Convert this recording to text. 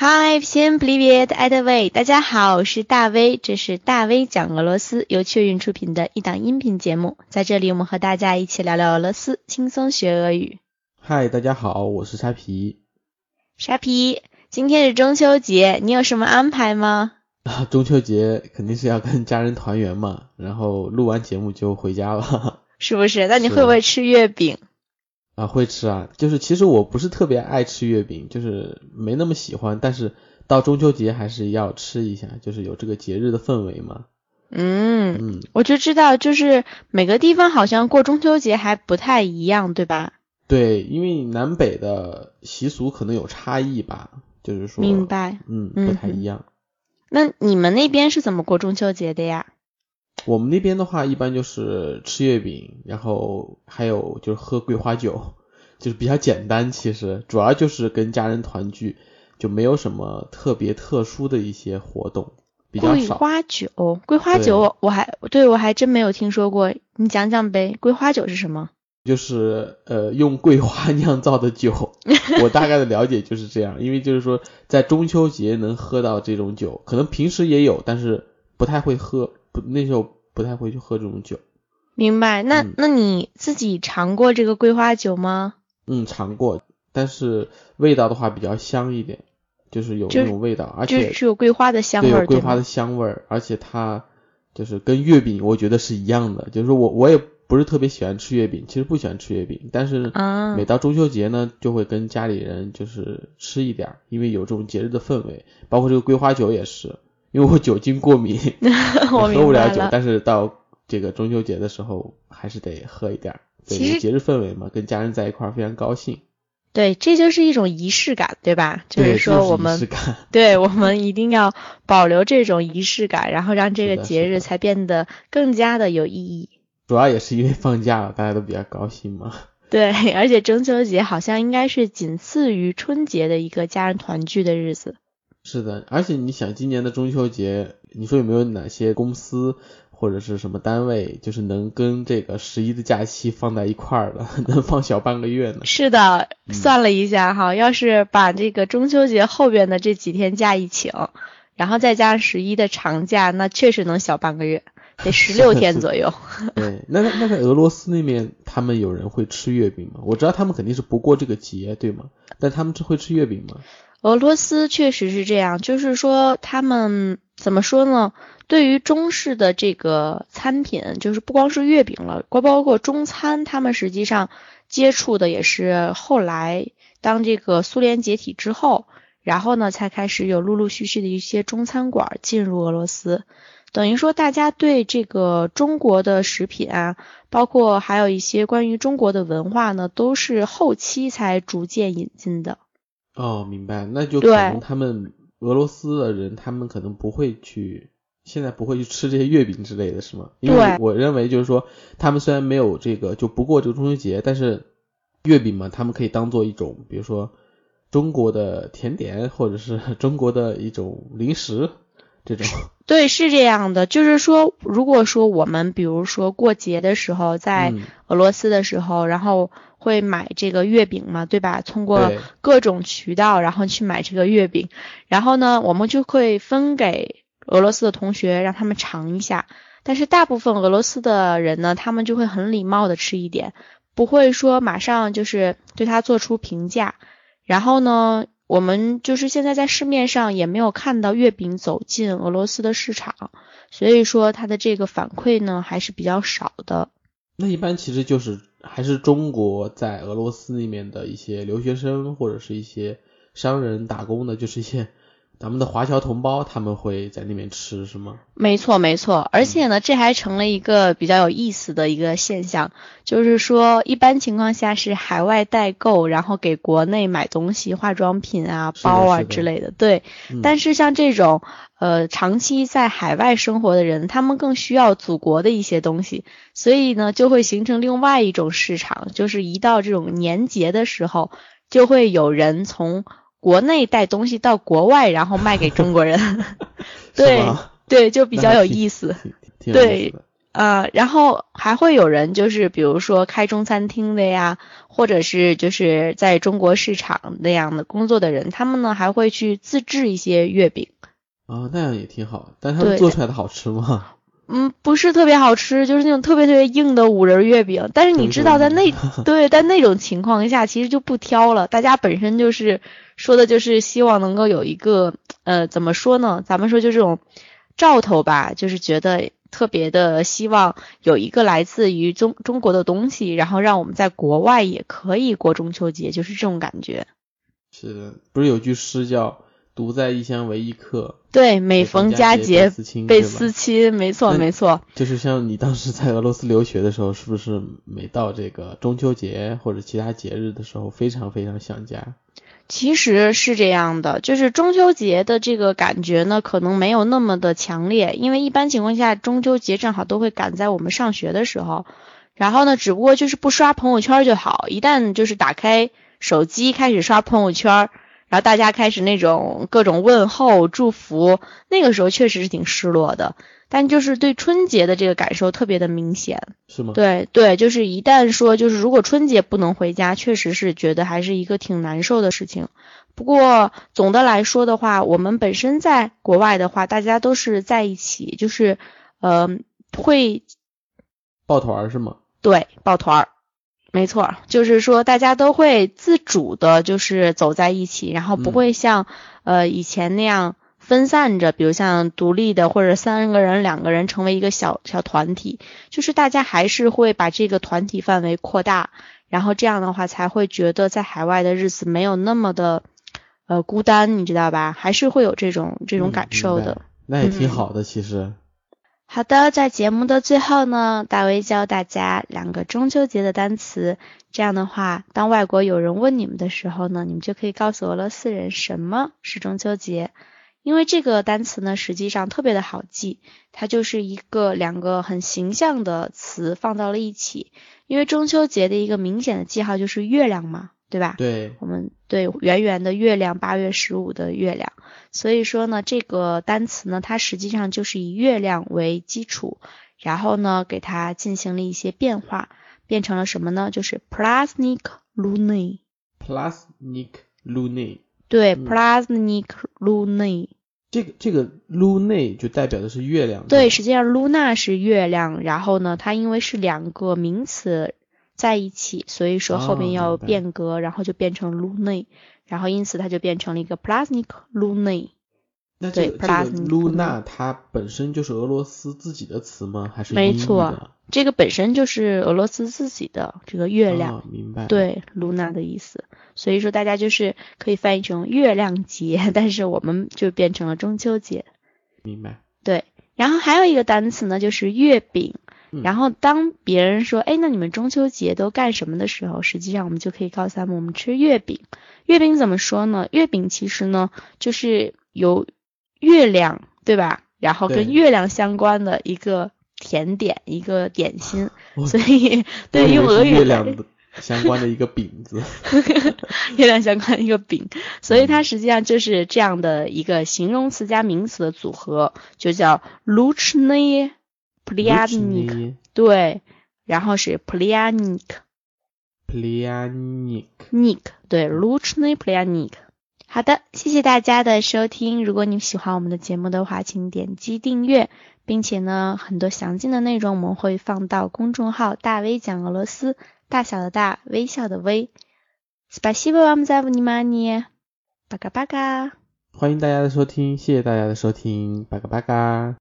Hi, всем привет, это вы。大家好，我是大威，这是大威讲俄罗斯，由雀韵出品的一档音频节目。在这里，我们和大家一起聊聊俄罗斯，轻松学俄语。嗨，大家好，我是沙皮。沙皮，今天是中秋节，你有什么安排吗？啊，中秋节肯定是要跟家人团圆嘛，然后录完节目就回家了。是不是？那你会不会吃月饼？ 啊，会吃啊，就是其实我不是特别爱吃月饼，就是没那么喜欢，但是到中秋节还是要吃一下，就是有这个节日的氛围嘛。嗯嗯，我就知道，就是每个地方好像过中秋节还不太一样，对吧？对，因为南北的习俗可能有差异吧，就是说，明白，嗯，不太一样。那你们那边是怎么过中秋节的呀？我们那边的话，一般就是吃月饼，然后还有就是喝桂花酒，就是比较简单。其实主要就是跟家人团聚，就没有什么特别特殊的一些活动，比较少。桂花酒，桂花酒我还对我还真没有听说过，你讲讲呗。桂花酒是什么？就是呃用桂花酿造的酒，我大概的了解就是这样。因为就是说在中秋节能喝到这种酒，可能平时也有，但是不太会喝。不，那时候不太会去喝这种酒。明白，那那你自己尝过这个桂花酒吗？嗯，尝过，但是味道的话比较香一点，就是有那种味道，而且是有桂花的香味儿，桂花的香味儿，而且它就是跟月饼我觉得是一样的，就是我我也不是特别喜欢吃月饼，其实不喜欢吃月饼，但是每到中秋节呢，就会跟家里人就是吃一点，因为有这种节日的氛围，包括这个桂花酒也是。因为我酒精过敏，我喝不了酒，但是到这个中秋节的时候还是得喝一点。其实节日氛围嘛，跟家人在一块儿非常高兴。对，这就是一种仪式感，对吧？就是说我们，对我们一定要保留这种仪式感，然后让这个节日才变得更加的有意义。主要也是因为放假了，大家都比较高兴嘛。对，而且中秋节好像应该是仅次于春节的一个家人团聚的日子。是的，而且你想，今年的中秋节，你说有没有哪些公司或者是什么单位，就是能跟这个十一的假期放在一块儿的，能放小半个月呢？是的，算了一下哈，要是把这个中秋节后边的这几天假一请，然后再加上十一的长假，那确实能小半个月，得十六 天左右。对，那那在俄罗斯那边，他们有人会吃月饼吗？我知道他们肯定是不过这个节，对吗？但他们是会吃月饼吗？俄罗斯确实是这样，就是说他们怎么说呢？对于中式的这个餐品，就是不光是月饼了，包包括中餐，他们实际上接触的也是后来当这个苏联解体之后，然后呢才开始有陆陆续续的一些中餐馆进入俄罗斯，等于说大家对这个中国的食品啊，包括还有一些关于中国的文化呢，都是后期才逐渐引进的。哦，明白，那就可能他们俄罗斯的人，他们可能不会去，现在不会去吃这些月饼之类的是吗？因为我认为就是说，他们虽然没有这个就不过这个中秋节，但是月饼嘛，他们可以当做一种，比如说中国的甜点，或者是中国的一种零食这种。对，是这样的，就是说，如果说我们比如说过节的时候在俄罗斯的时候，然后。会买这个月饼嘛，对吧？通过各种渠道，然后去买这个月饼，然后呢，我们就会分给俄罗斯的同学，让他们尝一下。但是大部分俄罗斯的人呢，他们就会很礼貌的吃一点，不会说马上就是对他做出评价。然后呢，我们就是现在在市面上也没有看到月饼走进俄罗斯的市场，所以说它的这个反馈呢还是比较少的。那一般其实就是。还是中国在俄罗斯那边的一些留学生或者是一些商人打工的，就是一些咱们的华侨同胞，他们会在那边吃，是吗？没错，没错。而且呢，这还成了一个比较有意思的一个现象，就是说，一般情况下是海外代购，然后给国内买东西，化妆品啊、包啊之类的。对。但是像这种。呃，长期在海外生活的人，他们更需要祖国的一些东西，所以呢，就会形成另外一种市场，就是一到这种年节的时候，就会有人从国内带东西到国外，然后卖给中国人。对对，就比较有意思。对，呃，然后还会有人就是比如说开中餐厅的呀，或者是就是在中国市场那样的工作的人，他们呢还会去自制一些月饼。啊，那样也挺好，但他们做出来的好吃吗？嗯，不是特别好吃，就是那种特别特别硬的五仁月饼。但是你知道，在那对，在那种情况下，其实就不挑了。大家本身就是说的，就是希望能够有一个呃，怎么说呢？咱们说就这种兆头吧，就是觉得特别的希望有一个来自于中中国的东西，然后让我们在国外也可以过中秋节，就是这种感觉。是的，不是有句诗叫？独在异乡为异客，对，每逢佳节倍思亲，没错没错。就是像你当时在俄罗斯留学的时候，是不是每到这个中秋节或者其他节日的时候，非常非常想家？其实是这样的，就是中秋节的这个感觉呢，可能没有那么的强烈，因为一般情况下中秋节正好都会赶在我们上学的时候，然后呢，只不过就是不刷朋友圈就好，一旦就是打开手机开始刷朋友圈。然后大家开始那种各种问候祝福，那个时候确实是挺失落的，但就是对春节的这个感受特别的明显，是吗？对对，就是一旦说就是如果春节不能回家，确实是觉得还是一个挺难受的事情。不过总的来说的话，我们本身在国外的话，大家都是在一起，就是呃会抱团是吗？对，抱团。没错，就是说大家都会自主的，就是走在一起，然后不会像呃以前那样分散着，比如像独立的或者三个人、两个人成为一个小小团体，就是大家还是会把这个团体范围扩大，然后这样的话才会觉得在海外的日子没有那么的呃孤单，你知道吧？还是会有这种这种感受的。那也挺好的，其实。好的，在节目的最后呢，大威教大家两个中秋节的单词。这样的话，当外国有人问你们的时候呢，你们就可以告诉俄罗斯人什么是中秋节。因为这个单词呢，实际上特别的好记，它就是一个两个很形象的词放到了一起。因为中秋节的一个明显的记号就是月亮嘛。对吧？对，我们对圆圆的月亮，八月十五的月亮。所以说呢，这个单词呢，它实际上就是以月亮为基础，然后呢，给它进行了一些变化，变成了什么呢？就是 plasnik lunay。plasnik lunay。对，plasnik lunay。这个这个 lunay 就代表的是月亮。对，实际上 luna 是月亮，然后呢，它因为是两个名词。在一起，所以说后面要变革，然后就变成 Luna，然后因此它就变成了一个 Plasnik Luna。那这个这个 Luna 它本身就是俄罗斯自己的词吗？还是没错，这个本身就是俄罗斯自己的这个月亮。明白。对，Luna 的意思，所以说大家就是可以翻译成月亮节，但是我们就变成了中秋节。明白。对，然后还有一个单词呢，就是月饼。然后当别人说，哎，那你们中秋节都干什么的时候，实际上我们就可以告诉他们，我们吃月饼。月饼怎么说呢？月饼其实呢，就是由月亮，对吧？然后跟月亮相关的一个甜点，一个点心。所以，对用俄语。月亮相关的一个饼子。月亮相关的一个饼，所以它实际上就是这样的一个形容词加名词的组合，就叫 luchny。Plyanik，对，然后是 Plyanik，Plyanik，Nik，对，Luchny Plyanik。好的，谢谢大家的收听。如果你喜欢我们的节目的话，请点击订阅，并且呢，很多详尽的内容我们会放到公众号“大 V 讲俄罗斯”，大小的大，微笑的微。Спасибо вам за внимание，巴嘎巴嘎。欢迎大家的收听，谢谢大家的收听，巴嘎巴嘎。